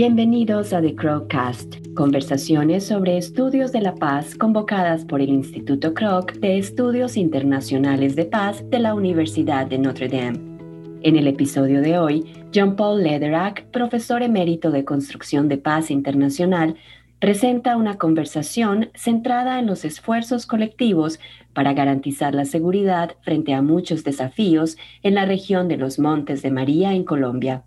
Bienvenidos a The Crowcast, conversaciones sobre estudios de la paz convocadas por el Instituto Kroc de Estudios Internacionales de Paz de la Universidad de Notre Dame. En el episodio de hoy, John Paul Lederach, profesor emérito de Construcción de Paz Internacional, presenta una conversación centrada en los esfuerzos colectivos para garantizar la seguridad frente a muchos desafíos en la región de los Montes de María en Colombia.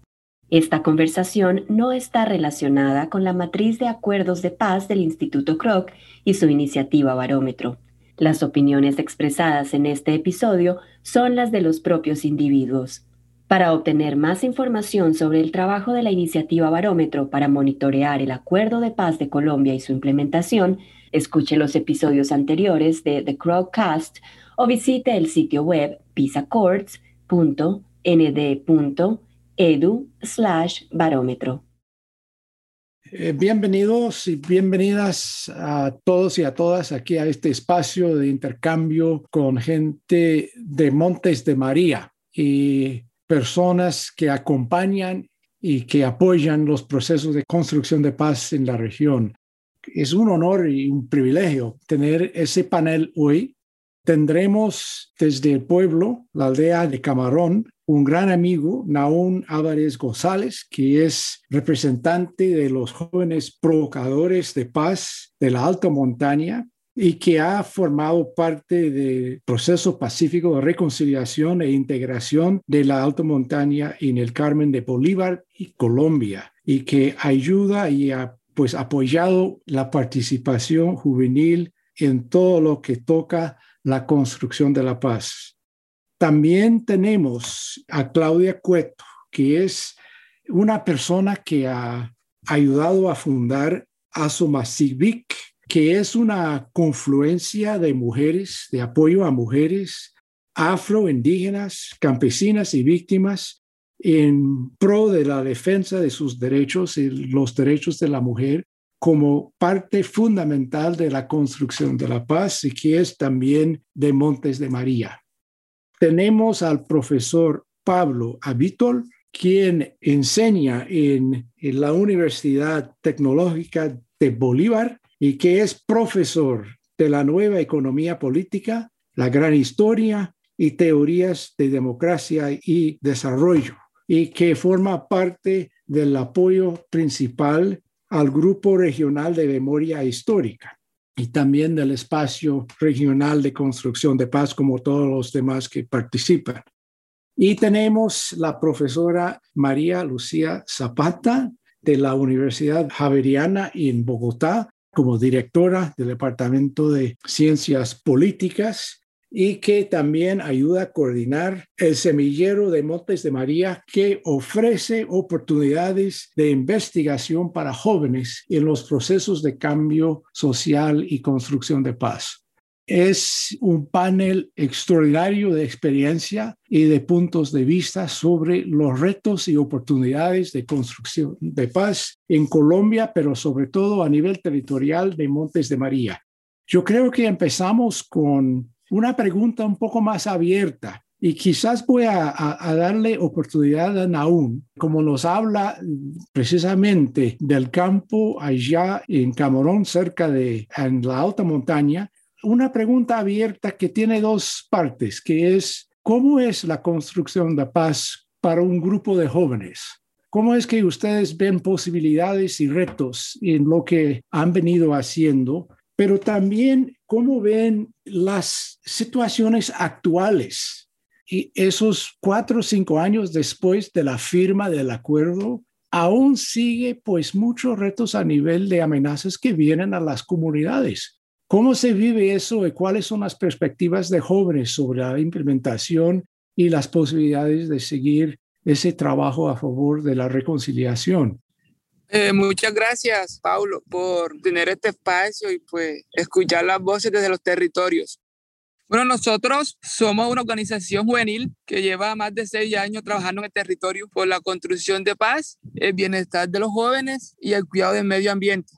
Esta conversación no está relacionada con la matriz de acuerdos de paz del Instituto Kroc y su iniciativa Barómetro. Las opiniones expresadas en este episodio son las de los propios individuos. Para obtener más información sobre el trabajo de la iniciativa Barómetro para monitorear el Acuerdo de Paz de Colombia y su implementación, escuche los episodios anteriores de The Crowcast o visite el sitio web peaceaccords.nd.com edu slash barómetro. Eh, bienvenidos y bienvenidas a todos y a todas aquí a este espacio de intercambio con gente de Montes de María y personas que acompañan y que apoyan los procesos de construcción de paz en la región. Es un honor y un privilegio tener ese panel hoy. Tendremos desde el pueblo, la aldea de Camarón, un gran amigo, Naún Álvarez González, que es representante de los jóvenes provocadores de paz de la alta montaña y que ha formado parte del proceso pacífico de reconciliación e integración de la alta montaña en el Carmen de Bolívar y Colombia, y que ayuda y ha pues apoyado la participación juvenil en todo lo que toca la construcción de la paz. También tenemos a Claudia Cueto, que es una persona que ha ayudado a fundar Civic, que es una confluencia de mujeres, de apoyo a mujeres afroindígenas, campesinas y víctimas en pro de la defensa de sus derechos y los derechos de la mujer como parte fundamental de la construcción de la paz y que es también de Montes de María tenemos al profesor Pablo Abitol, quien enseña en, la Universidad Tecnológica de Bolívar y que es profesor de la nueva economía política, la gran historia y teorías de democracia y desarrollo, y que forma parte del apoyo principal al Grupo Regional de Memoria Histórica y también del espacio regional de construcción de paz, como todos los demás que participan. Y tenemos la profesora María Lucía Zapata de la Universidad Javeriana en Bogotá como directora del Departamento de Ciencias Políticas y que también ayuda a coordinar el semillero de Montes de María que ofrece oportunidades de investigación para jóvenes en los procesos de cambio social y construcción de paz. Es un panel extraordinario de experiencia y de puntos de vista sobre los retos y oportunidades de construcción de paz en Colombia, pero sobre todo a nivel territorial de Montes de María. Yo creo que empezamos con una pregunta un poco más abierta. Y quizás voy a, darle oportunidad a Naún, como nos habla precisamente del campo allá en Camarón, cerca de en la alta montaña, una pregunta abierta que tiene dos partes, que es, ¿cómo es la construcción de paz para un grupo de jóvenes? ¿Cómo es que ustedes ven posibilidades y retos en lo que han venido haciendo? Pero también cómo ven las situaciones actuales y esos cuatro o cinco años después de la firma del acuerdo, aún sigue pues muchos retos a nivel de amenazas que vienen a las comunidades. ¿Cómo se vive eso y cuáles son las perspectivas de jóvenes sobre la implementación y las posibilidades de seguir ese trabajo a favor de la reconciliación? Eh, muchas gracias, Paulo, por tener este espacio y pues escuchar las voces desde los territorios. Bueno, nosotros somos una organización juvenil que lleva más de seis años trabajando en el territorio por la construcción de paz, el bienestar de los jóvenes y el cuidado del medio ambiente.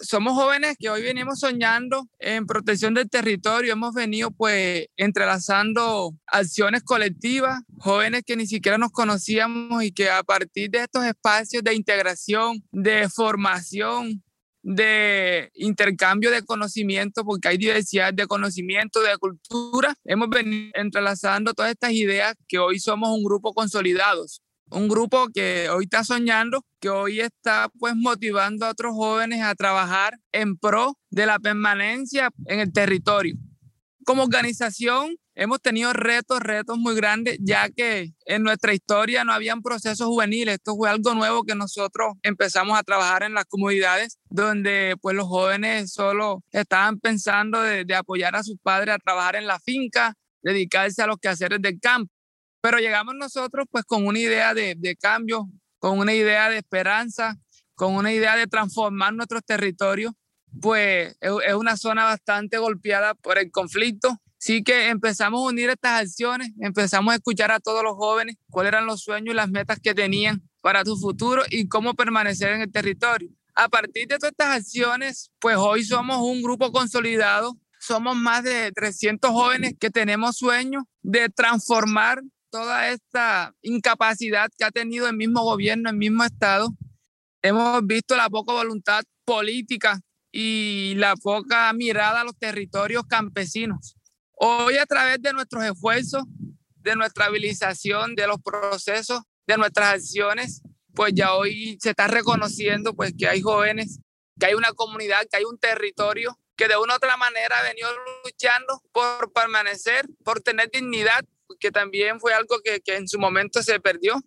Somos jóvenes que hoy venimos soñando en protección del territorio, hemos venido pues entrelazando acciones colectivas, jóvenes que ni siquiera nos conocíamos y que a partir de estos espacios de integración, de formación, de intercambio de conocimiento, porque hay diversidad de conocimiento, de cultura, hemos venido entrelazando todas estas ideas que hoy somos un grupo consolidados un grupo que hoy está soñando, que hoy está pues motivando a otros jóvenes a trabajar en pro de la permanencia en el territorio. Como organización hemos tenido retos, retos muy grandes, ya que en nuestra historia no habían procesos juveniles. Esto fue algo nuevo que nosotros empezamos a trabajar en las comunidades, donde pues los jóvenes solo estaban pensando de, apoyar a sus padres a trabajar en la finca, dedicarse a los quehaceres del campo. Pero llegamos nosotros pues con una idea de, de cambio, con una idea de esperanza, con una idea de transformar nuestros territorios, pues es, es una zona bastante golpeada por el conflicto. Sí que empezamos a unir estas acciones, empezamos a escuchar a todos los jóvenes cuáles eran los sueños y las metas que tenían para su futuro y cómo permanecer en el territorio. A partir de todas estas acciones, pues hoy somos un grupo consolidado, somos más de 300 jóvenes que tenemos sueños de transformar toda esta incapacidad que ha tenido el mismo gobierno, el mismo Estado, hemos visto la poca voluntad política y la poca mirada a los territorios campesinos. Hoy a través de nuestros esfuerzos, de nuestra habilitación, de los procesos, de nuestras acciones, pues ya hoy se está reconociendo pues que hay jóvenes, que hay una comunidad, que hay un territorio que de una u otra manera ha venido luchando por permanecer, por tener dignidad que también fue algo que, que en su momento se perdió.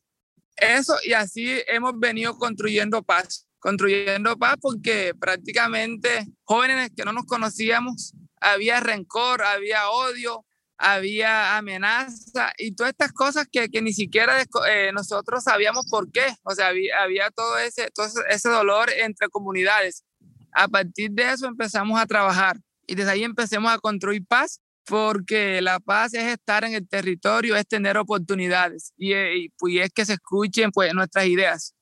Eso y así hemos venido construyendo paz, construyendo paz porque prácticamente jóvenes que no nos conocíamos, había rencor, había odio, había amenaza y todas estas cosas que, que ni siquiera eh, nosotros sabíamos por qué. O sea, había, había todo, ese, todo ese dolor entre comunidades. A partir de eso empezamos a trabajar y desde ahí empecemos a construir paz porque la paz es estar en el territorio, es tener oportunidades y, eh, y, pues, es que se escuchen pues, nuestras ideas.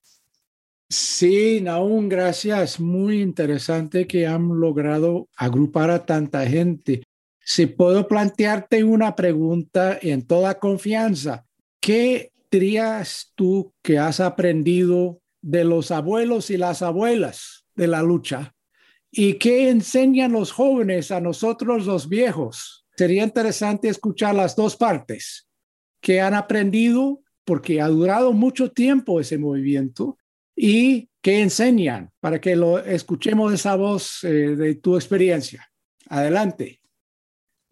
Sí, aún gracias. Muy interesante que han logrado agrupar a tanta gente. Si puedo plantearte una pregunta en toda confianza, ¿qué dirías tú que has aprendido de los abuelos y las abuelas de la lucha? ¿Y qué enseñan los jóvenes a nosotros los viejos? Sería interesante escuchar las dos partes que han aprendido porque ha durado mucho tiempo ese movimiento y que enseñan para que lo escuchemos esa voz eh, de tu experiencia. Adelante.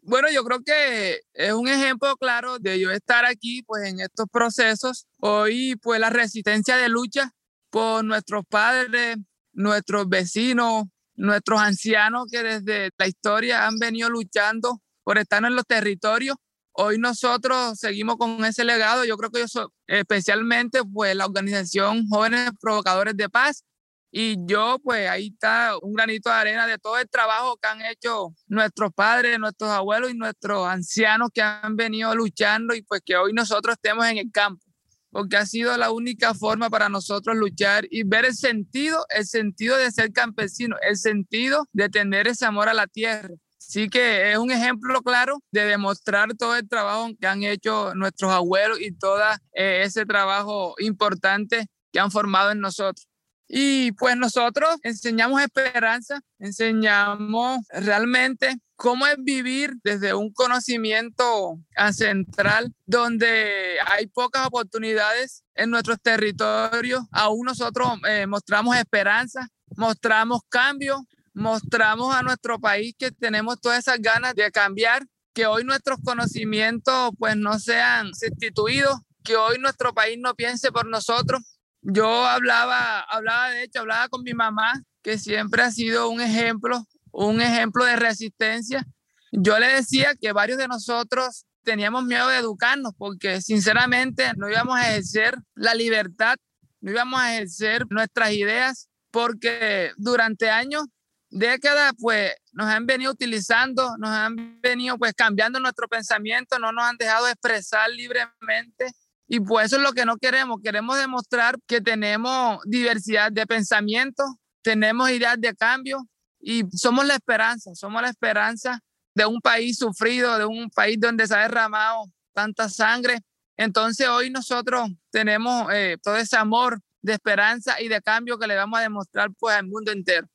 Bueno, yo creo que es un ejemplo claro de yo estar aquí, pues en estos procesos. Hoy, pues la resistencia de lucha por nuestros padres, nuestros vecinos, nuestros ancianos que desde la historia han venido luchando por estar en los territorios. Hoy nosotros seguimos con ese legado. Yo creo que yo especialmente pues la organización Jóvenes Provocadores de Paz. Y yo, pues ahí está un granito de arena de todo el trabajo que han hecho nuestros padres, nuestros abuelos y nuestros ancianos que han venido luchando y pues que hoy nosotros estemos en el campo, porque ha sido la única forma para nosotros luchar y ver el sentido, el sentido de ser campesino, el sentido de tener ese amor a la tierra. Sí que es un ejemplo claro de demostrar todo el trabajo que han hecho nuestros abuelos y todo eh, ese trabajo importante que han formado en nosotros. Y pues nosotros enseñamos esperanza, enseñamos realmente cómo es vivir desde un conocimiento ancestral donde hay pocas oportunidades en nuestros territorios. Aún nosotros eh, mostramos esperanza, mostramos cambio mostramos a nuestro país que tenemos todas esas ganas de cambiar, que hoy nuestros conocimientos pues no sean sustituidos, que hoy nuestro país no piense por nosotros. Yo hablaba, hablaba de hecho, hablaba con mi mamá, que siempre ha sido un ejemplo, un ejemplo de resistencia. Yo le decía que varios de nosotros teníamos miedo de educarnos porque sinceramente no íbamos a ejercer la libertad, no íbamos a ejercer nuestras ideas porque durante años décadas, pues nos han venido utilizando, nos han venido pues cambiando nuestro pensamiento, no nos han dejado expresar libremente. Y pues eso es lo que no queremos. Queremos demostrar que tenemos diversidad de pensamientos, tenemos ideas de cambio y somos la esperanza, somos la esperanza de un país sufrido, de un país donde se ha derramado tanta sangre. Entonces hoy nosotros tenemos eh, todo ese amor de esperanza y de cambio que le vamos a demostrar pues al mundo entero.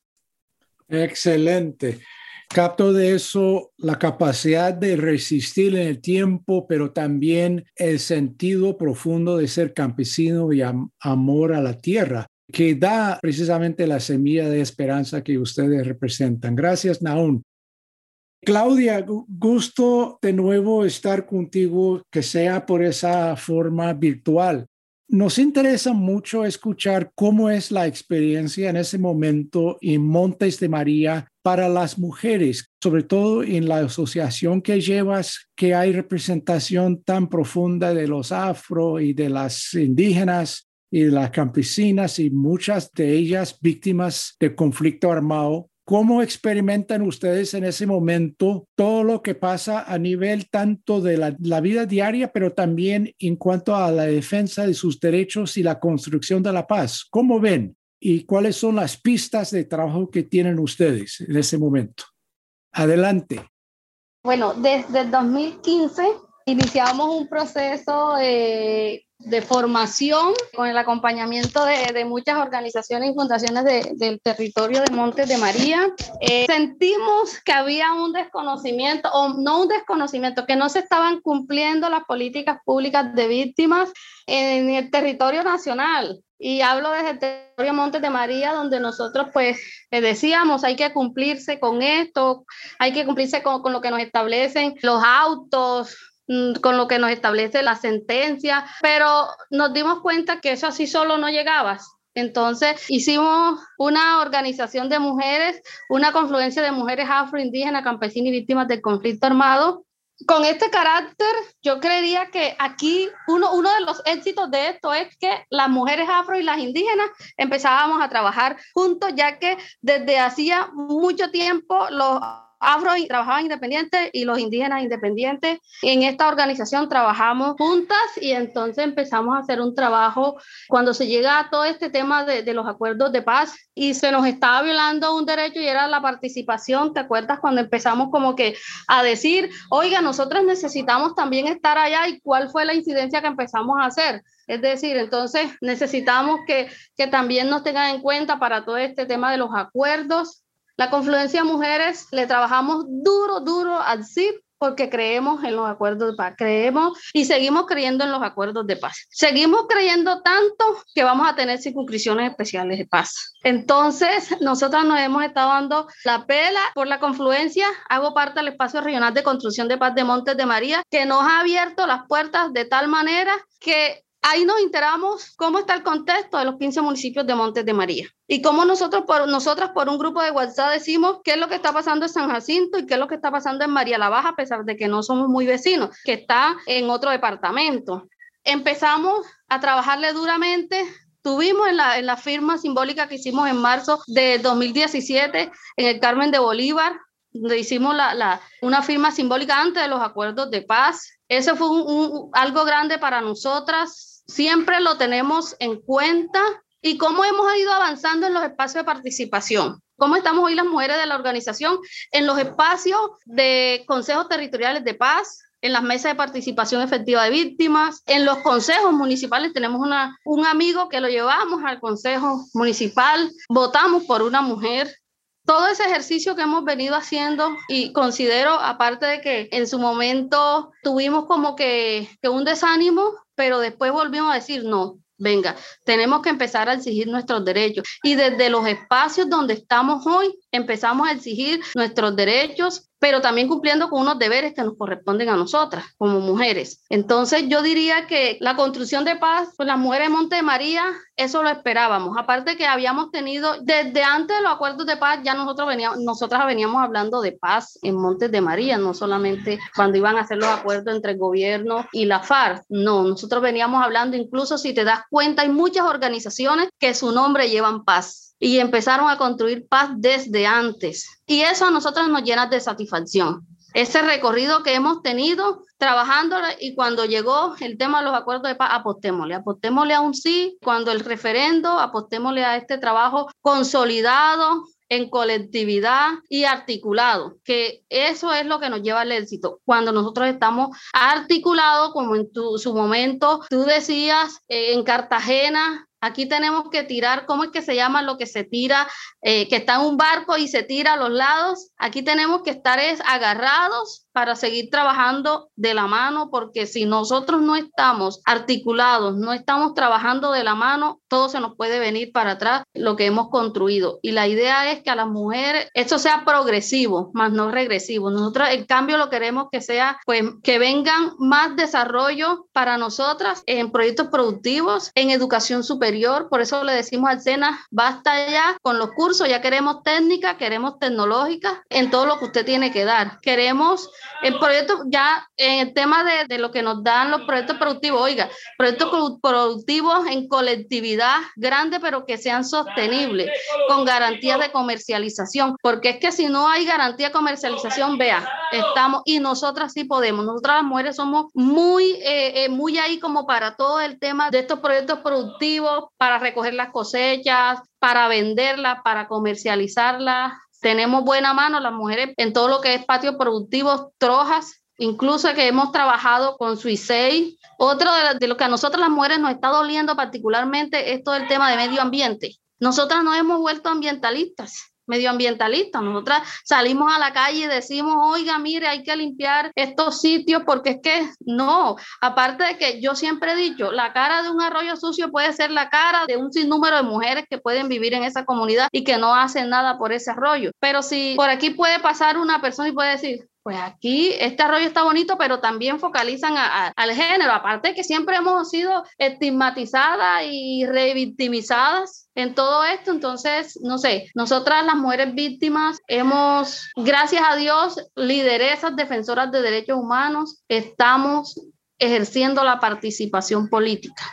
Excelente. Capto de eso la capacidad de resistir en el tiempo, pero también el sentido profundo de ser campesino y amor a la tierra, que da precisamente la semilla de esperanza que ustedes representan. Gracias, Naún. Claudia, gusto de nuevo estar contigo, que sea por esa forma virtual. Nos interesa mucho escuchar cómo es la experiencia en ese momento en Montes de María para las mujeres, sobre todo en la asociación que llevas, que hay representación tan profunda de los afro y de las indígenas y de las campesinas y muchas de ellas víctimas de conflicto armado ¿Cómo experimentan ustedes en ese momento todo lo que pasa a nivel tanto de la, vida diaria, pero también en cuanto a la defensa de sus derechos y la construcción de la paz? ¿Cómo ven? ¿Y cuáles son las pistas de trabajo que tienen ustedes en ese momento? Adelante. Bueno, desde el 2015 iniciamos un proceso de de formación con el acompañamiento de, muchas organizaciones y fundaciones del territorio de Montes de María. Eh, sentimos que había un desconocimiento, o no un desconocimiento, que no se estaban cumpliendo las políticas públicas de víctimas en el territorio nacional. Y hablo desde el territorio Montes de María, donde nosotros pues decíamos, hay que cumplirse con esto, hay que cumplirse con, con lo que nos establecen los autos, con lo que nos establece la sentencia, pero nos dimos cuenta que eso así solo no llegaba. Entonces hicimos una organización de mujeres, una confluencia de mujeres afroindígenas, campesinas y víctimas del conflicto armado. Con este carácter, yo creería que aquí uno, uno de los éxitos de esto es que las mujeres afro y las indígenas empezábamos a trabajar juntos, ya que desde hacía mucho tiempo los afro trabajaban independientes y los indígenas independientes. En esta organización trabajamos juntas y entonces empezamos a hacer un trabajo cuando se llega a todo este tema de, de los acuerdos de paz y se nos estaba violando un derecho y era la participación. ¿Te acuerdas cuando empezamos como que a decir, oiga, nosotros necesitamos también estar allá y cuál fue la incidencia que empezamos a hacer? Es decir, entonces necesitamos que, que también nos tengan en cuenta para todo este tema de los acuerdos la confluencia mujeres le trabajamos duro, duro al CIP porque creemos en los acuerdos de paz, creemos y seguimos creyendo en los acuerdos de paz. Seguimos creyendo tanto que vamos a tener circunscripciones especiales de paz. Entonces, nosotras nos hemos estado dando la pela por la confluencia. Hago parte del espacio regional de construcción de paz de Montes de María, que nos ha abierto las puertas de tal manera que ahí nos enteramos cómo está el contexto de los 15 municipios de Montes de María y cómo nosotros por, nosotras por un grupo de WhatsApp decimos qué es lo que está pasando en San Jacinto y qué es lo que está pasando en María la Baja, a pesar de que no somos muy vecinos, que está en otro departamento. Empezamos a trabajarle duramente Tuvimos en la, en la firma simbólica que hicimos en marzo de 2017 en el Carmen de Bolívar, donde hicimos una firma simbólica antes de los acuerdos de paz. Eso fue algo grande para nosotras siempre lo tenemos en cuenta y cómo hemos ido avanzando en los espacios de participación. ¿Cómo estamos hoy las mujeres de la organización en los espacios de consejos territoriales de paz, en las mesas de participación efectiva de víctimas, en los consejos municipales. Tenemos una, un amigo que lo llevamos al consejo municipal, votamos por una mujer. Todo ese ejercicio que hemos venido haciendo y considero, aparte de que en su momento tuvimos como que, un desánimo, pero después volvimos a decir, no, venga, tenemos que empezar a exigir nuestros derechos. Y desde los espacios donde estamos hoy, empezamos a exigir nuestros derechos pero también cumpliendo con unos deberes que nos corresponden a nosotras como mujeres. Entonces yo diría que la construcción de paz, pues las mujeres de Monte María, eso lo esperábamos. Aparte que habíamos tenido, desde antes de los acuerdos de paz, ya nosotros veníamos, nosotras veníamos hablando de paz en Montes de María, no solamente cuando iban a hacer los acuerdos entre el gobierno y la FARC, no, nosotros veníamos hablando, incluso si te das cuenta, hay muchas organizaciones que su nombre llevan paz y empezaron a construir paz desde antes. Y eso a nosotros nos llena de satisfacción. ese recorrido que hemos tenido trabajando y cuando llegó el tema de los acuerdos de paz, apostémosle, apostémosle a un sí, cuando el referendo, apostémosle a este trabajo consolidado, en colectividad y articulado, que eso es lo que nos lleva al éxito. Cuando nosotros estamos articulados, como en tu, su momento tú decías, eh, en Cartagena, Aquí tenemos que tirar, ¿cómo es que se llama lo que se tira? Eh, que está en un barco y se tira a los lados. Aquí tenemos que estar es agarrados para seguir trabajando de la mano, porque si nosotros no estamos articulados, no estamos trabajando de la mano, todo se nos puede venir para atrás lo que hemos construido. Y la idea es que a las mujeres esto sea progresivo, más no regresivo. Nosotros, en cambio, lo queremos que sea, pues, que vengan más desarrollo para nosotras en proyectos productivos, en educación superior. Por eso le decimos al SENA, basta ya con los cursos, ya queremos técnica, queremos tecnológica en todo lo que usted tiene que dar. Queremos el proyecto, ya en el tema de, de, lo que nos dan los proyectos productivos, oiga, proyectos productivos en colectividad grande, pero que sean sostenibles, con garantías de comercialización, porque es que si no hay garantía de comercialización, vea, estamos, y nosotras sí podemos, nosotras las mujeres somos muy, eh, eh, muy ahí como para todo el tema de estos proyectos productivos, para recoger las cosechas, para venderlas, para comercializarlas, tenemos buena mano las mujeres en todo lo que es patios productivos, trojas, incluso que hemos trabajado con Suisei. Otro de, lo que a nosotras las mujeres nos está doliendo particularmente es todo el tema de medio ambiente. Nosotras nos hemos vuelto ambientalistas medioambientalistas. Nosotras salimos a la calle y decimos, oiga, mire, hay que limpiar estos sitios porque es que no, aparte de que yo siempre he dicho, la cara de un arroyo sucio puede ser la cara de un sinnúmero de mujeres que pueden vivir en esa comunidad y que no hacen nada por ese arroyo. Pero si por aquí puede pasar una persona y puede decir, pues aquí este arroyo está bonito, pero también focalizan al género, aparte que siempre hemos sido estigmatizadas y revictimizadas en todo esto, entonces, no sé, nosotras las mujeres víctimas hemos, gracias a Dios, lideresas defensoras de derechos humanos, estamos ejerciendo la participación política.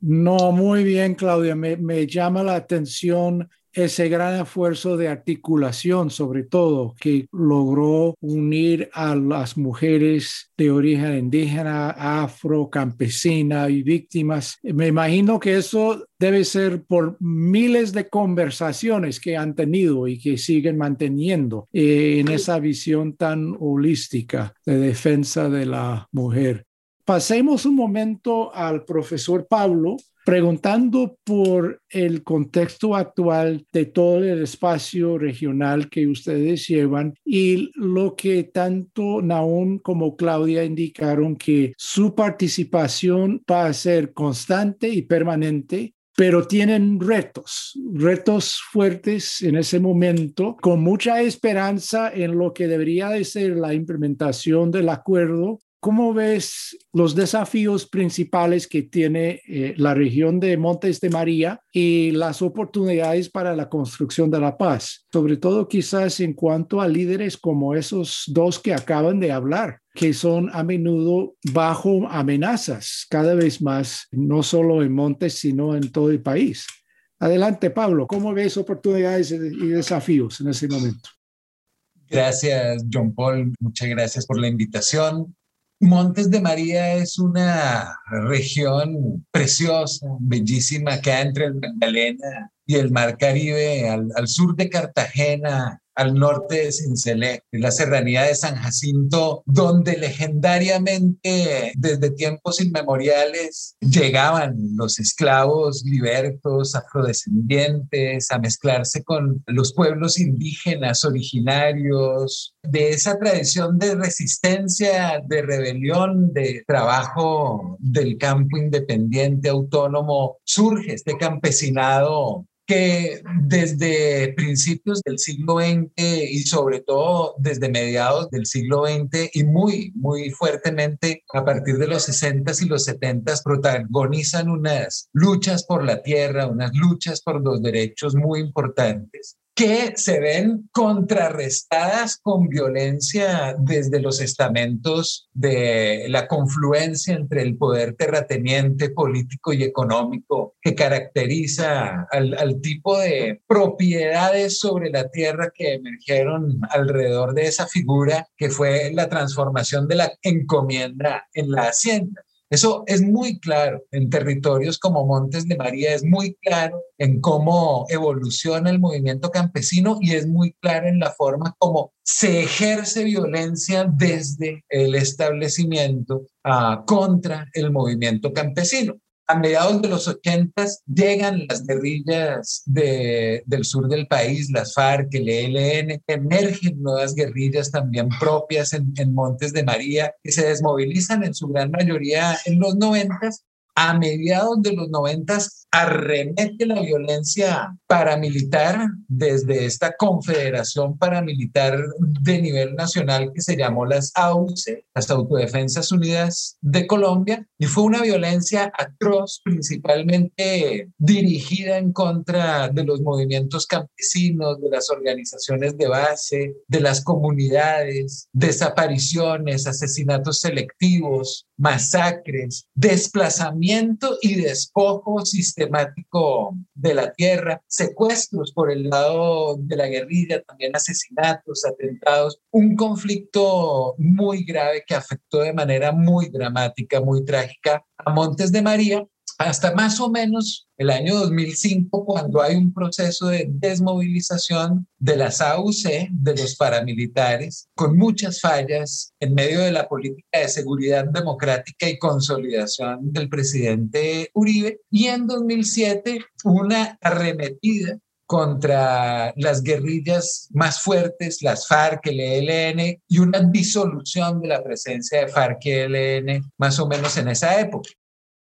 No, muy bien, Claudia. Me, me, llama la atención ese gran esfuerzo de articulación, sobre todo, que logró unir a las mujeres de origen indígena, afro, campesina y víctimas. Me imagino que eso debe ser por miles de conversaciones que han tenido y que siguen manteniendo eh, en esa visión tan holística de defensa de la mujer. Pasemos un momento al profesor Pablo preguntando por el contexto actual de todo el espacio regional que ustedes llevan y lo que tanto Naún como Claudia indicaron que su participación va a ser constante y permanente pero tienen retos, retos fuertes en ese momento, con mucha esperanza en lo que debería de ser la implementación del acuerdo ¿Cómo ves los desafíos principales que tiene eh, la región de Montes de María y las oportunidades para la construcción de la paz? Sobre todo quizás en cuanto a líderes como esos dos que acaban de hablar, que son a menudo bajo amenazas cada vez más, no solo en Montes, sino en todo el país. Adelante, Pablo, ¿cómo ves oportunidades y desafíos en ese momento? Gracias, John Paul. Muchas gracias por la invitación. Montes de María es una región preciosa, bellísima, que entre el Magdalena y el Mar Caribe, al, al sur de Cartagena, al norte de Cincele, en la serranía de San Jacinto, donde legendariamente desde tiempos inmemoriales llegaban los esclavos libertos, afrodescendientes, a mezclarse con los pueblos indígenas originarios, de esa tradición de resistencia, de rebelión, de trabajo del campo independiente, autónomo, surge este campesinado que desde principios del siglo XX y sobre todo desde mediados del siglo XX y muy, muy fuertemente a partir de los 60s y los 70s protagonizan unas luchas por la tierra, unas luchas por los derechos muy importantes. Que se ven contrarrestadas con violencia desde los estamentos de la confluencia entre el poder terrateniente, político y económico que caracteriza al, al tipo de propiedades sobre la tierra que emergieron alrededor de esa figura que fue la transformación de la encomienda en la hacienda. Eso es muy claro en territorios como Montes de María, es muy claro en cómo evoluciona el movimiento campesino y es muy claro en la forma como se ejerce violencia desde el establecimiento ah, contra el movimiento campesino a mediados de los 80 llegan las guerrillas del sur del país, las FARC, el ELN, emergen nuevas guerrillas también propias en, Montes de María, que se desmovilizan en su gran mayoría en los 90 a mediados de los noventas arremete la violencia paramilitar desde esta confederación paramilitar de nivel nacional que se llamó las AUCE, las Autodefensas Unidas de Colombia, y fue una violencia atroz, principalmente dirigida en contra de los movimientos campesinos, de las organizaciones de base, de las comunidades, desapariciones, asesinatos selectivos, masacres, desplazamiento y despojo sistemático de la tierra, secuestros por el lado de la guerrilla, también asesinatos, atentados, un conflicto muy grave que afectó de manera muy dramática, muy trágica a Montes de María hasta más o menos el año 2005, cuando hay un proceso de desmovilización de las AUC, de los paramilitares, con muchas fallas en medio de la política de seguridad democrática y consolidación del presidente Uribe, y en 2007 una arremetida contra las guerrillas más fuertes, las FARC, el ELN, y una disolución de la presencia de FARC y ELN más o menos en esa época.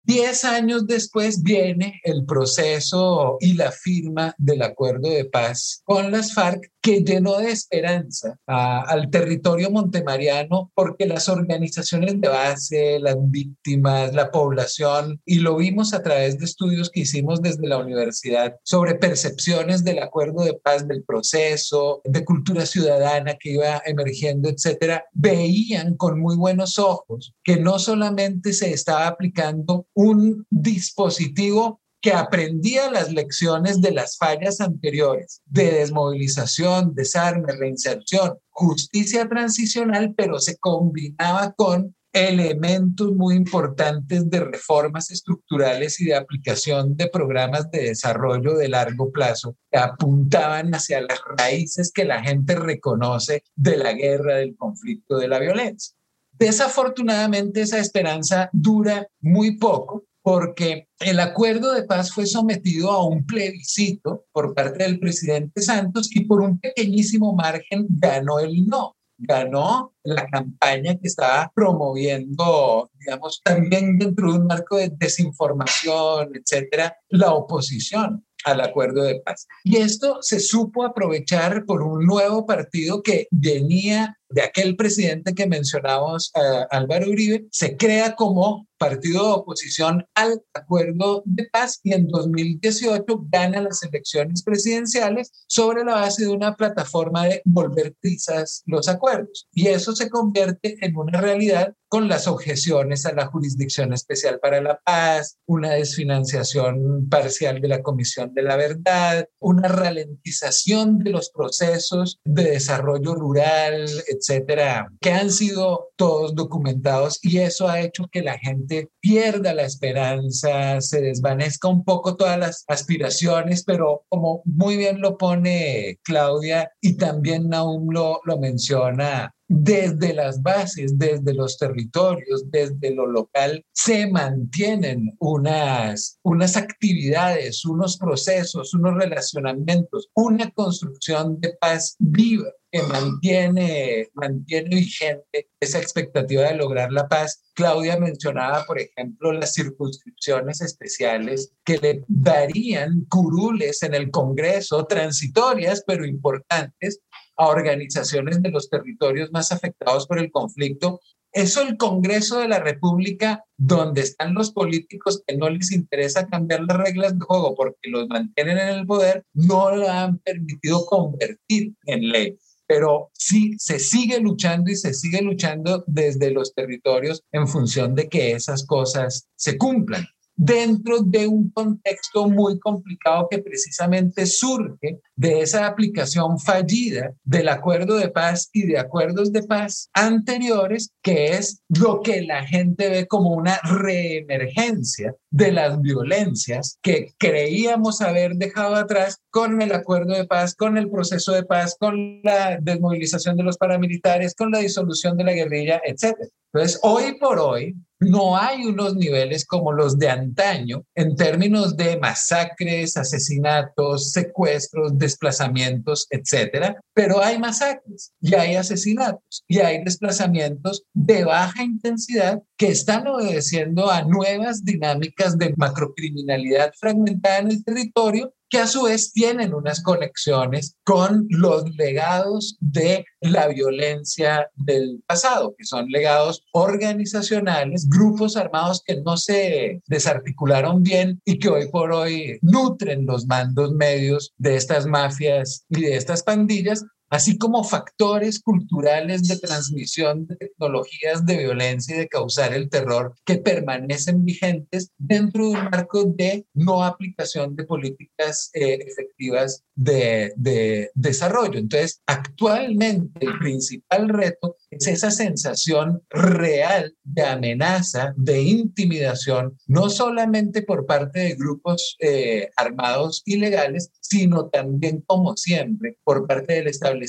Diez años después viene el proceso y la firma del acuerdo de paz con las FARC que llenó de esperanza al territorio montemariano porque las organizaciones de base, las víctimas, la población, y lo vimos a través de estudios que hicimos desde la universidad sobre percepciones del acuerdo de paz, del proceso, de cultura ciudadana que iba emergiendo, etcétera, veían con muy buenos ojos que no solamente se estaba aplicando un dispositivo que aprendía las lecciones de las fallas anteriores, de desmovilización, desarme, reinserción, justicia transicional, pero se combinaba con elementos muy importantes de reformas estructurales y de aplicación de programas de desarrollo de largo plazo que apuntaban hacia las raíces que la gente reconoce de la guerra, del conflicto, de la violencia. Desafortunadamente esa esperanza dura muy poco porque el acuerdo de paz fue sometido a un plebiscito por parte del presidente Santos y por un pequeñísimo margen ganó el no. Ganó la campaña que estaba promoviendo, digamos, también dentro de un marco de desinformación, etcétera, la oposición al acuerdo de paz. Y esto se supo aprovechar por un nuevo partido que venía de aquel presidente que mencionamos, uh, Álvaro Uribe, se crea como partido de oposición al acuerdo de paz y en 2018 gana las elecciones presidenciales sobre la base de una plataforma de volver trizas los acuerdos. Y eso se convierte en una realidad con las objeciones a la Jurisdicción Especial para la Paz, una desfinanciación parcial de la Comisión de la Verdad, una ralentización de los procesos de desarrollo rural, etcétera, que han sido todos documentados y eso ha hecho que la gente pierda la esperanza, se desvanezca un poco todas las aspiraciones, pero como muy bien lo pone Claudia y también Naum lo, lo menciona, desde las bases, desde los territorios, desde lo local, se mantienen unas, unas actividades, unos procesos, unos relacionamientos, una construcción de paz viva que mantiene, mantiene vigente esa expectativa de lograr la paz. Claudia mencionaba, por ejemplo, las circunscripciones especiales que le darían curules en el Congreso, transitorias pero importantes, a organizaciones de los territorios más afectados por el conflicto. Eso el Congreso de la República, donde están los políticos que no les interesa cambiar las reglas de juego porque los mantienen en el poder, no la han permitido convertir en ley pero sí se sigue luchando y se sigue luchando desde los territorios en función de que esas cosas se cumplan dentro de un contexto muy complicado que precisamente surge de esa aplicación fallida del acuerdo de paz y de acuerdos de paz anteriores, que es lo que la gente ve como una reemergencia de las violencias que creíamos haber dejado atrás con el acuerdo de paz, con el proceso de paz, con la desmovilización de los paramilitares, con la disolución de la guerrilla, etc. Entonces, hoy por hoy, no hay unos niveles como los de antaño en términos de masacres, asesinatos, secuestros, desplazamientos, etcétera, pero hay masacres y hay asesinatos y hay desplazamientos de baja intensidad que están obedeciendo a nuevas dinámicas de macrocriminalidad fragmentada en el territorio que a su vez tienen unas conexiones con los legados de la violencia del pasado, que son legados organizacionales, grupos armados que no se desarticularon bien y que hoy por hoy nutren los mandos medios de estas mafias y de estas pandillas, así como factores culturales de transmisión de tecnologías de violencia y de causar el terror que permanecen vigentes dentro de un marco de no aplicación de políticas eh, efectivas de, de desarrollo. Entonces, actualmente el principal reto es esa sensación real de amenaza, de intimidación, no solamente por parte de grupos eh, armados ilegales, sino también, como siempre, por parte del establecimiento,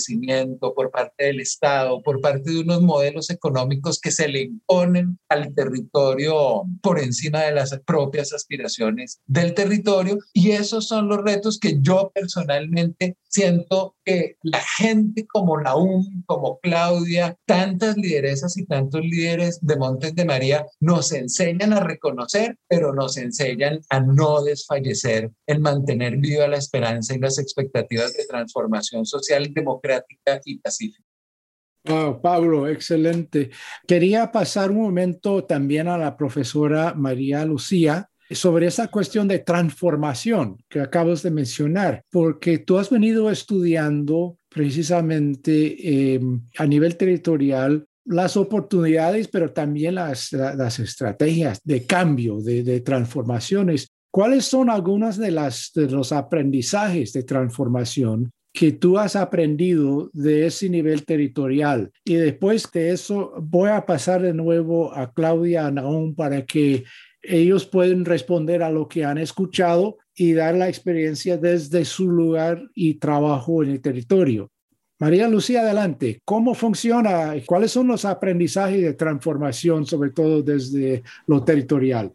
por parte del Estado, por parte de unos modelos económicos que se le imponen al territorio por encima de las propias aspiraciones del territorio. Y esos son los retos que yo personalmente siento que la gente como la UM, como Claudia, tantas lideresas y tantos líderes de Montes de María nos enseñan a reconocer, pero nos enseñan a no desfallecer en mantener viva la esperanza y las expectativas de transformación social, democrática y pacífica. Pablo, excelente. Quería pasar un momento también a la profesora María Lucía sobre esa cuestión de transformación que acabas de mencionar, porque tú has venido estudiando precisamente em, a nivel territorial las oportunidades, pero también las, estrategias de cambio, de, transformaciones. ¿Cuáles son algunas de, las, de los aprendizajes de transformación que tú has aprendido de ese nivel territorial. Y después de eso voy a pasar de nuevo a Claudia Naón para que ellos pueden responder a lo que han escuchado y dar la experiencia desde su lugar y trabajo en el territorio. María Lucía, adelante. ¿Cómo funciona? ¿Cuáles son los aprendizajes de transformación, sobre todo desde lo territorial?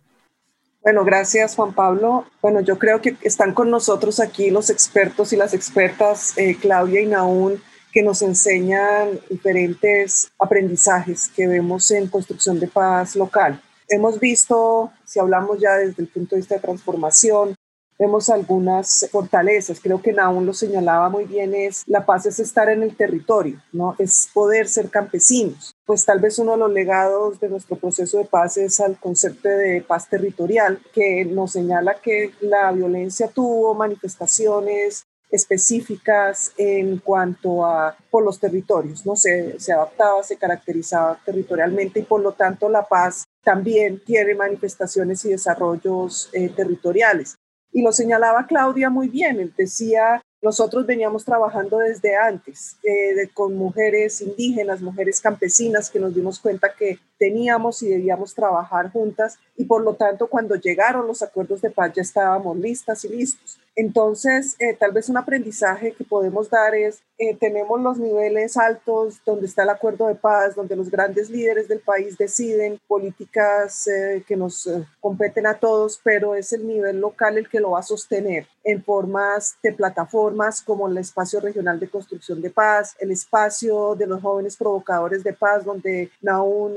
Bueno, gracias Juan Pablo. Bueno, yo creo que están con nosotros aquí los expertos y las expertas, eh, Claudia y Naún, que nos enseñan diferentes aprendizajes que vemos en construcción de paz local. Hemos visto, si hablamos ya desde el punto de vista de transformación, vemos algunas fortalezas. Creo que Naún lo señalaba muy bien, es la paz es estar en el territorio, ¿no? Es poder ser campesinos. Pues tal vez uno de los legados de nuestro proceso de paz es al concepto de paz territorial, que nos señala que la violencia tuvo manifestaciones específicas en cuanto a por los territorios, ¿no? Se, se adaptaba, se caracterizaba territorialmente y por lo tanto la paz también tiene manifestaciones y desarrollos eh, territoriales. Y lo señalaba Claudia muy bien, decía, nosotros veníamos trabajando desde antes eh, con mujeres indígenas, mujeres campesinas, que nos dimos cuenta que teníamos y debíamos trabajar juntas y por lo tanto cuando llegaron los acuerdos de paz ya estábamos listas y listos. Entonces, eh, tal vez un aprendizaje que podemos dar es, eh, tenemos los niveles altos donde está el acuerdo de paz, donde los grandes líderes del país deciden políticas eh, que nos competen a todos, pero es el nivel local el que lo va a sostener en formas de plataformas como el espacio regional de construcción de paz, el espacio de los jóvenes provocadores de paz, donde Naún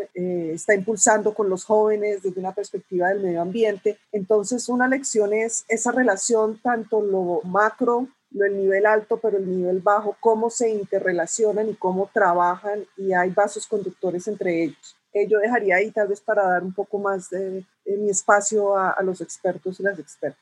está impulsando con los jóvenes desde una perspectiva del medio ambiente. Entonces, una lección es esa relación tanto lo macro el nivel alto, pero el nivel bajo, cómo se interrelacionan y cómo trabajan y hay vasos conductores entre ellos. Eh, yo dejaría ahí tal vez para dar un poco más de, mi espacio a, los expertos y las expertas.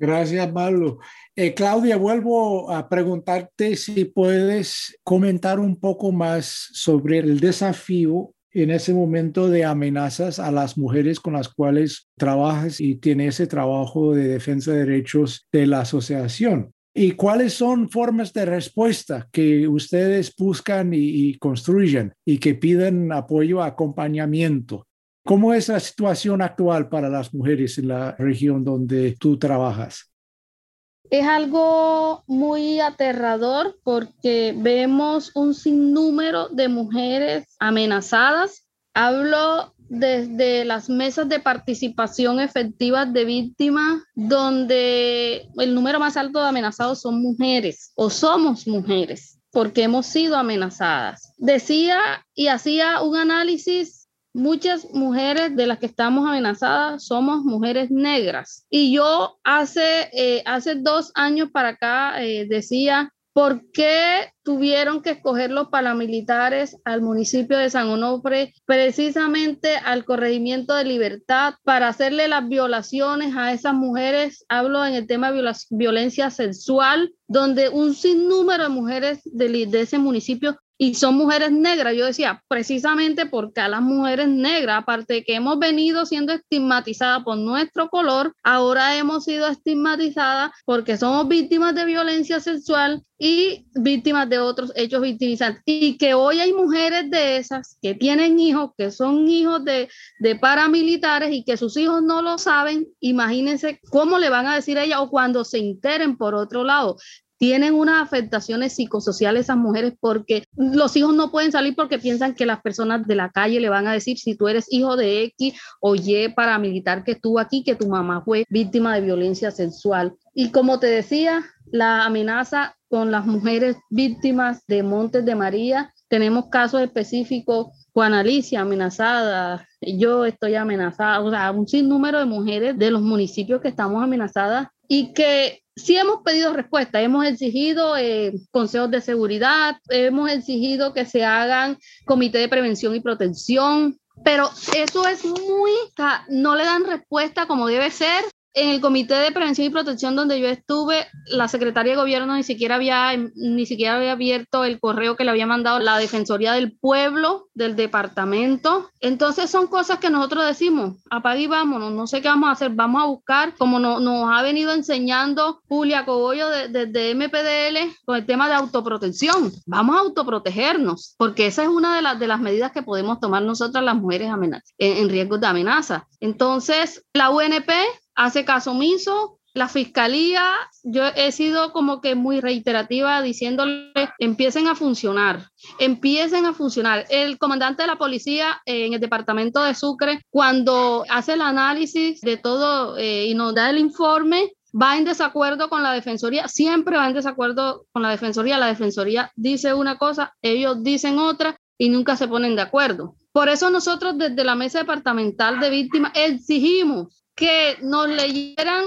Gracias, Pablo. Eh, Claudia, vuelvo a preguntarte si puedes comentar un poco más sobre el desafío en ese momento de amenazas a las mujeres con las cuales trabajas y tiene ese trabajo de defensa de derechos de la asociación. ¿Y cuáles son formas de respuesta que ustedes buscan y, construyen y que piden apoyo, acompañamiento? ¿Cómo es la situación actual para las mujeres en la región donde tú trabajas? Es algo muy aterrador porque vemos un sinnúmero de mujeres amenazadas. Hablo desde las mesas de participación efectiva de víctimas, donde el número más alto de amenazados son mujeres o somos mujeres, porque hemos sido amenazadas. Decía y hacía un análisis muchas mujeres de las que estamos amenazadas somos mujeres negras. Y yo hace, eh, hace dos años para acá eh, decía, ¿Por qué tuvieron que escoger los paramilitares al municipio de San Onofre, precisamente al corregimiento de libertad, para hacerle las violaciones a esas mujeres? Hablo en el tema de violencia sexual, donde un sinnúmero de mujeres de, de ese municipio y son mujeres negras. Yo decía, precisamente porque a las mujeres negras, aparte de que hemos venido siendo estigmatizadas por nuestro color, ahora hemos sido estigmatizadas porque somos víctimas de violencia sexual y víctimas de otros hechos victimizantes. Y que hoy hay mujeres de esas que tienen hijos, que son hijos de, de paramilitares y que sus hijos no lo saben, imagínense cómo le van a decir a ella o cuando se enteren por otro lado tienen unas afectaciones psicosociales esas mujeres porque los hijos no pueden salir porque piensan que las personas de la calle le van a decir si tú eres hijo de X o Y paramilitar que estuvo aquí, que tu mamá fue víctima de violencia sexual. Y como te decía, la amenaza con las mujeres víctimas de Montes de María, tenemos casos específicos, Juan Alicia amenazada, yo estoy amenazada, o sea, un sinnúmero de mujeres de los municipios que estamos amenazadas y que sí hemos pedido respuesta, hemos exigido eh, consejos de seguridad, hemos exigido que se hagan comité de prevención y protección, pero eso es muy, no le dan respuesta como debe ser en el Comité de Prevención y Protección donde yo estuve, la Secretaría de Gobierno ni siquiera había ni siquiera había abierto el correo que le había mandado la Defensoría del Pueblo del departamento. Entonces son cosas que nosotros decimos, apague y vámonos, no sé qué vamos a hacer, vamos a buscar, como nos ha venido enseñando Julia Cogollo desde MPDL con el tema de autoprotección. Vamos a autoprotegernos, porque esa es una de, las de las medidas que podemos tomar nosotras las mujeres en, en riesgo de amenaza. Entonces, la UNP hace caso omiso. La fiscalía, yo he sido como que muy reiterativa diciéndole, empiecen a funcionar, empiecen a funcionar. El comandante de la policía eh, en el departamento de Sucre, cuando hace el análisis de todo eh, y nos da el informe, va en desacuerdo con la defensoría, siempre va en desacuerdo con la defensoría. La defensoría dice una cosa, ellos dicen otra y nunca se ponen de acuerdo. Por eso nosotros desde la mesa departamental de víctimas exigimos que nos leyeran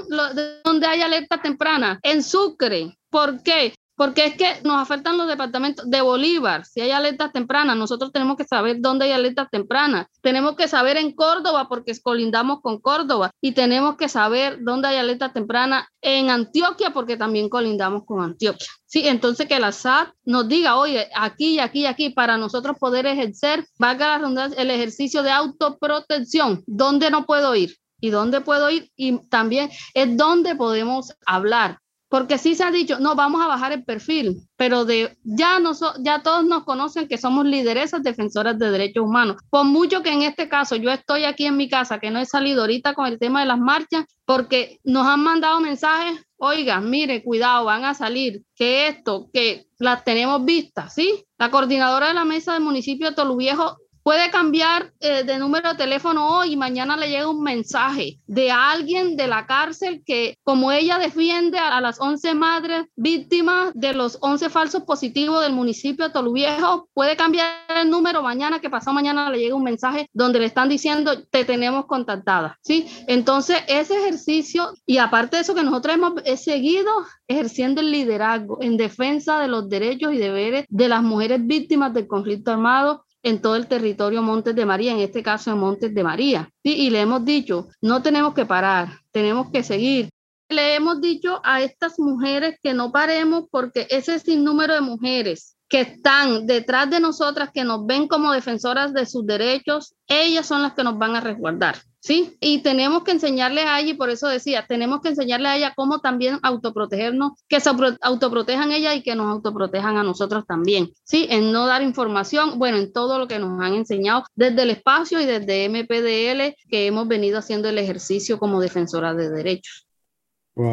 donde hay alerta temprana, en Sucre. ¿Por qué? Porque es que nos afectan los departamentos de Bolívar. Si hay alertas tempranas, nosotros tenemos que saber dónde hay alertas tempranas. Tenemos que saber en Córdoba, porque colindamos con Córdoba. Y tenemos que saber dónde hay alertas tempranas en Antioquia, porque también colindamos con Antioquia. Sí, entonces que la SAT nos diga, oye, aquí y aquí y aquí, para nosotros poder ejercer, valga la el ejercicio de autoprotección. ¿Dónde no puedo ir? Y dónde puedo ir y también es dónde podemos hablar. Porque sí se ha dicho, no, vamos a bajar el perfil, pero de ya, no ya todos nos conocen que somos lideresas defensoras de derechos humanos. Por mucho que en este caso yo estoy aquí en mi casa, que no he salido ahorita con el tema de las marchas, porque nos han mandado mensajes, oiga, mire, cuidado, van a salir, que esto, que las tenemos vistas, ¿sí? La coordinadora de la mesa del municipio de Toluviejo puede cambiar eh, de número de teléfono hoy y mañana le llega un mensaje de alguien de la cárcel que como ella defiende a, las 11 madres víctimas de los 11 falsos positivos del municipio de Toluviejo, puede cambiar el número mañana que pasado mañana le llega un mensaje donde le están diciendo te tenemos contactada, ¿sí? Entonces ese ejercicio y aparte de eso que nosotros hemos seguido ejerciendo el liderazgo en defensa de los derechos y deberes de las mujeres víctimas del conflicto armado en todo el territorio Montes de María, en este caso en Montes de María. Y le hemos dicho, no tenemos que parar, tenemos que seguir. Le hemos dicho a estas mujeres que no paremos porque ese sinnúmero de mujeres que están detrás de nosotras, que nos ven como defensoras de sus derechos, ellas son las que nos van a resguardar. ¿Sí? Y tenemos que enseñarles a ella, y por eso decía, tenemos que enseñarle a ella cómo también autoprotegernos, que se autoprotejan ella y que nos autoprotejan a nosotros también, ¿sí? En no dar información, bueno, en todo lo que nos han enseñado desde el espacio y desde MPDL, que hemos venido haciendo el ejercicio como defensora de derechos.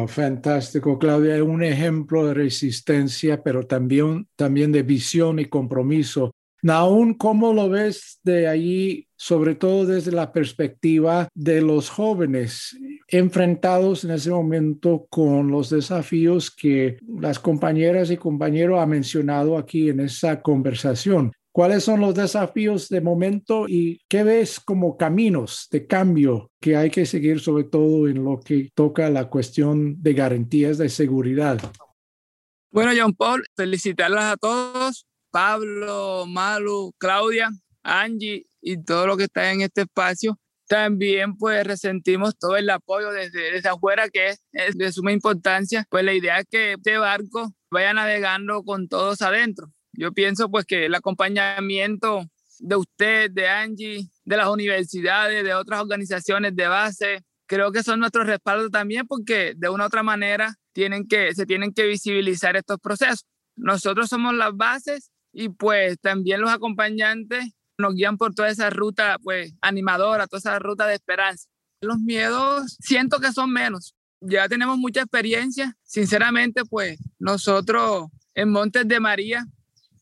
fantástico, Claudia, un ejemplo de resistencia, pero también, también de visión y compromiso Naún, ¿cómo lo ves de allí, sobre todo desde la perspectiva de los jóvenes enfrentados en ese momento con los desafíos que las compañeras y compañeros han mencionado aquí en esa conversación? ¿Cuáles son los desafíos de momento y qué ves como caminos de cambio que hay que seguir, sobre todo en lo que toca la cuestión de garantías de seguridad? Bueno, John Paul, felicitarlas a todos Pablo, Malu, Claudia, Angie y todo lo que está en este espacio. También pues resentimos todo el apoyo desde, desde afuera que es, de suma importancia. Pues la idea es que este barco vaya navegando con todos adentro. Yo pienso pues que el acompañamiento de usted, de Angie, de las universidades, de otras organizaciones de base, creo que son nuestros respaldos también porque de una u otra manera tienen que, se tienen que visibilizar estos procesos. Nosotros somos las bases y pues también los acompañantes nos guían por toda esa ruta pues animadora, toda esa ruta de esperanza. Los miedos siento que son menos. Ya tenemos mucha experiencia. Sinceramente, pues nosotros en Montes de María,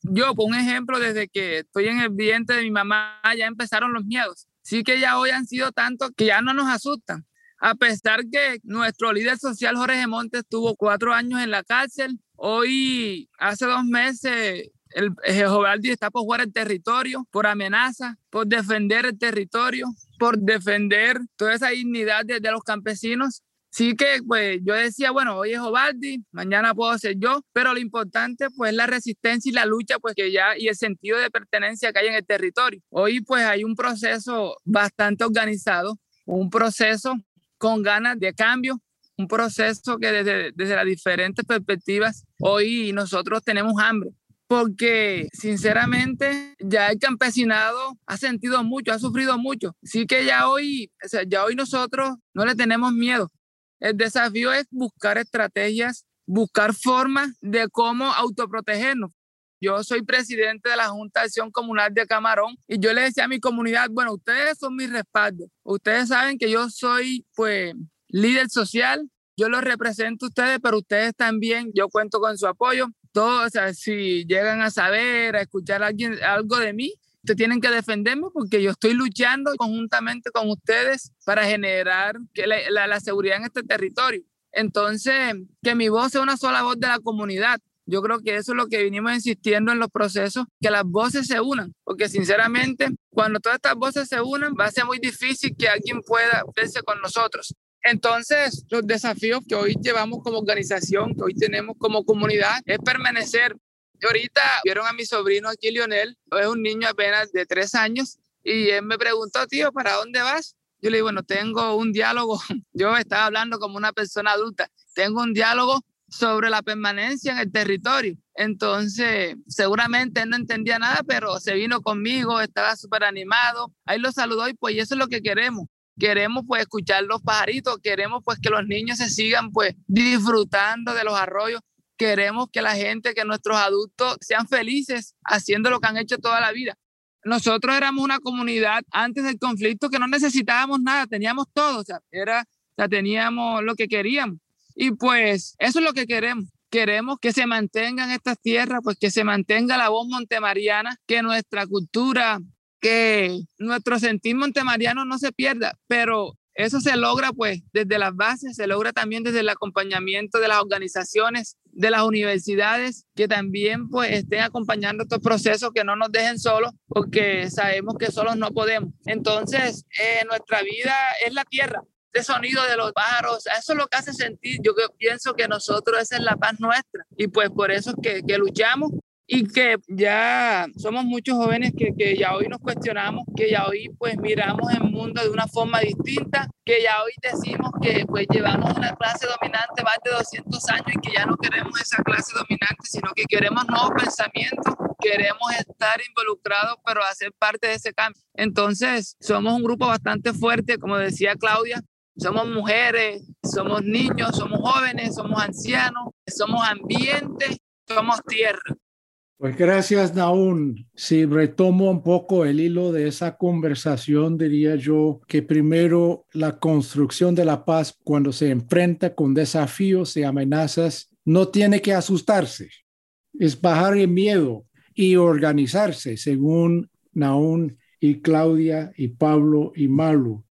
yo por un ejemplo, desde que estoy en el vientre de mi mamá ya empezaron los miedos. Sí que ya hoy han sido tantos que ya no nos asustan. A pesar que nuestro líder social Jorge Montes tuvo cuatro años en la cárcel, hoy hace dos meses el Jehovaldi está por jugar el territorio, por amenaza, por defender el territorio, por defender toda esa dignidad de, los campesinos. Sí que pues yo decía, bueno, hoy es Jovaldi, mañana puedo ser yo, pero lo importante pues la resistencia y la lucha pues que ya y el sentido de pertenencia que hay en el territorio. Hoy pues hay un proceso bastante organizado, un proceso con ganas de cambio, un proceso que desde, desde las diferentes perspectivas hoy nosotros tenemos hambre porque sinceramente ya el campesinado ha sentido mucho, ha sufrido mucho. Sí que ya hoy, ya hoy nosotros no le tenemos miedo. El desafío es buscar estrategias, buscar formas de cómo autoprotegernos. Yo soy presidente de la Junta de Acción Comunal de Camarón y yo le decía a mi comunidad, bueno, ustedes son mi respaldo. Ustedes saben que yo soy pues líder social, yo los represento a ustedes, pero ustedes también, yo cuento con su apoyo si llegan a saber, a escuchar alguien, algo de mí, ustedes tienen que defenderme porque yo estoy luchando conjuntamente con ustedes para generar que la, la, seguridad en este territorio. Entonces, que mi voz sea una sola voz de la comunidad. Yo creo que eso es lo que vinimos insistiendo en los procesos, que las voces se unan, porque sinceramente, cuando todas estas voces se unan, va a ser muy difícil que alguien pueda verse con nosotros. Entonces, los desafíos que hoy llevamos como organización, que hoy tenemos como comunidad, es permanecer. Ahorita vieron a mi sobrino aquí, Lionel, es un niño apenas de tres años, y él me preguntó, tío, ¿para dónde vas? Yo le digo, bueno, tengo un diálogo, yo estaba hablando como una persona adulta, tengo un diálogo sobre la permanencia en el territorio. Entonces, seguramente él no entendía nada, pero se vino conmigo, estaba súper animado. Ahí lo saludó y pues eso es lo que queremos, queremos pues escuchar los pajaritos, queremos pues que los niños se sigan pues disfrutando de los arroyos, queremos que la gente, que nuestros adultos sean felices haciendo lo que han hecho toda la vida. Nosotros éramos una comunidad antes del conflicto que no necesitábamos nada, teníamos todo, o sea, era, o teníamos lo que queríamos. Y pues eso es lo que queremos. Queremos que se mantengan estas tierras, pues que se mantenga la voz montemariana, que nuestra cultura, que nuestro sentir montemariano no se pierda, pero eso se logra pues desde las bases, se logra también desde el acompañamiento de las organizaciones, de las universidades, que también pues estén acompañando estos procesos, que no nos dejen solos, porque sabemos que solos no podemos. Entonces, eh, nuestra vida es la tierra, de sonido de los pájaros, eso es lo que hace sentir. Yo pienso que nosotros esa es la paz nuestra y pues por eso es que, que luchamos y que ya somos muchos jóvenes que, que, ya hoy nos cuestionamos, que ya hoy pues miramos el mundo de una forma distinta, que ya hoy decimos que pues llevamos una clase dominante más de 200 años y que ya no queremos esa clase dominante, sino que queremos nuevos pensamientos, queremos estar involucrados, pero hacer parte de ese cambio. Entonces, somos un grupo bastante fuerte, como decía Claudia, somos mujeres, somos niños, somos jóvenes, somos ancianos, somos ambiente, somos tierra. Pues gracias, Naún. Si retomo un poco el hilo de esa conversación, diría yo que primero la construcción de la paz cuando se enfrenta con desafíos y amenazas no tiene que asustarse, es bajar el miedo y organizarse según Naún y Claudia y Pablo y Malu.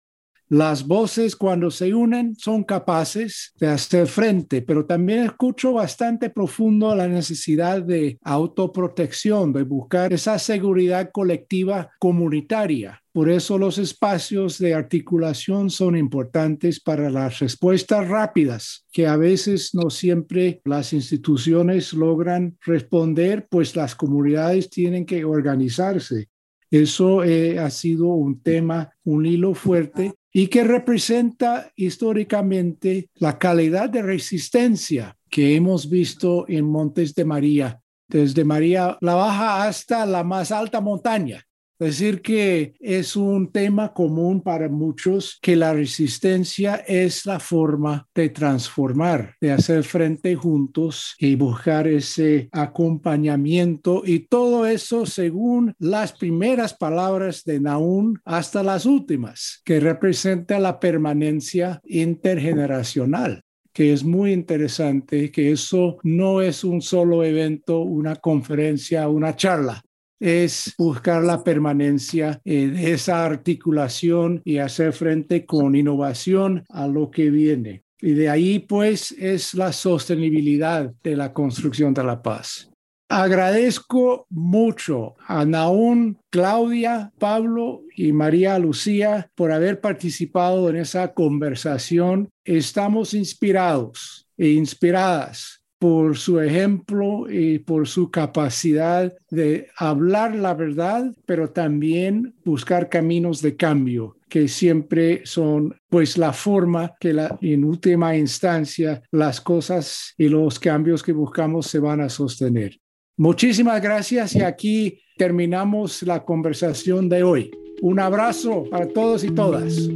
Las voces cuando se unen son capaces de hacer frente, pero también escucho bastante profundo la necesidad de autoprotección, de buscar esa seguridad colectiva comunitaria. Por eso los espacios de articulación son importantes para las respuestas rápidas, que a veces no siempre las instituciones logran responder, pues las comunidades tienen que organizarse. Eso eh, ha sido un tema, un hilo fuerte y que representa históricamente la calidad de resistencia que hemos visto en Montes de María, desde María la Baja hasta la más alta montaña. Es decir, que es un tema común para muchos que la resistencia es la forma de transformar, de hacer frente juntos y buscar ese acompañamiento. Y todo eso según las primeras palabras de Naún hasta las últimas, que representa la permanencia intergeneracional que es muy interesante, que eso no es un solo evento, una conferencia, una charla, es buscar la permanencia eh, de esa articulación y hacer frente con innovación a lo que viene. Y de ahí pues es la sostenibilidad de la construcción de la paz. Agradezco mucho a Naún, Claudia, Pablo y María Lucía por haber participado en esa conversación. Estamos inspirados e inspiradas por su ejemplo y por su capacidad de hablar la verdad, pero también buscar caminos de cambio que siempre son pues la forma que la, en última instancia las cosas y los cambios que buscamos se van a sostener. Muchísimas gracias y aquí terminamos la conversación de hoy. Un abrazo para todos y todas.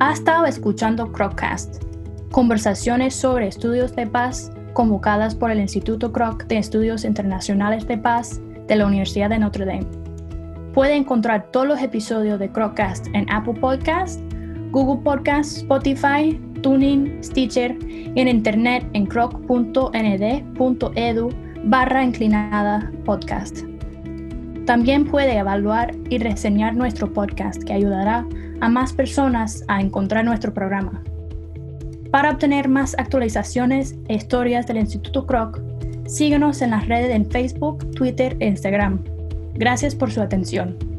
Ha estado escuchando Crocast conversaciones sobre estudios de paz convocadas por el Instituto Kroc de Estudios Internacionales de Paz de la Universidad de Notre Dame. Puede encontrar todos los episodios de Crocast en Apple Podcast, Google Podcast, Spotify, Tuning, Stitcher y en internet en croc.nd.edu barra inclinada podcast. También puede evaluar y reseñar nuestro podcast que ayudará a más personas a encontrar nuestro programa. Para obtener más actualizaciones e historias del Instituto Kroc, síguenos en las redes en Facebook, Twitter e Instagram. Gracias por su atención.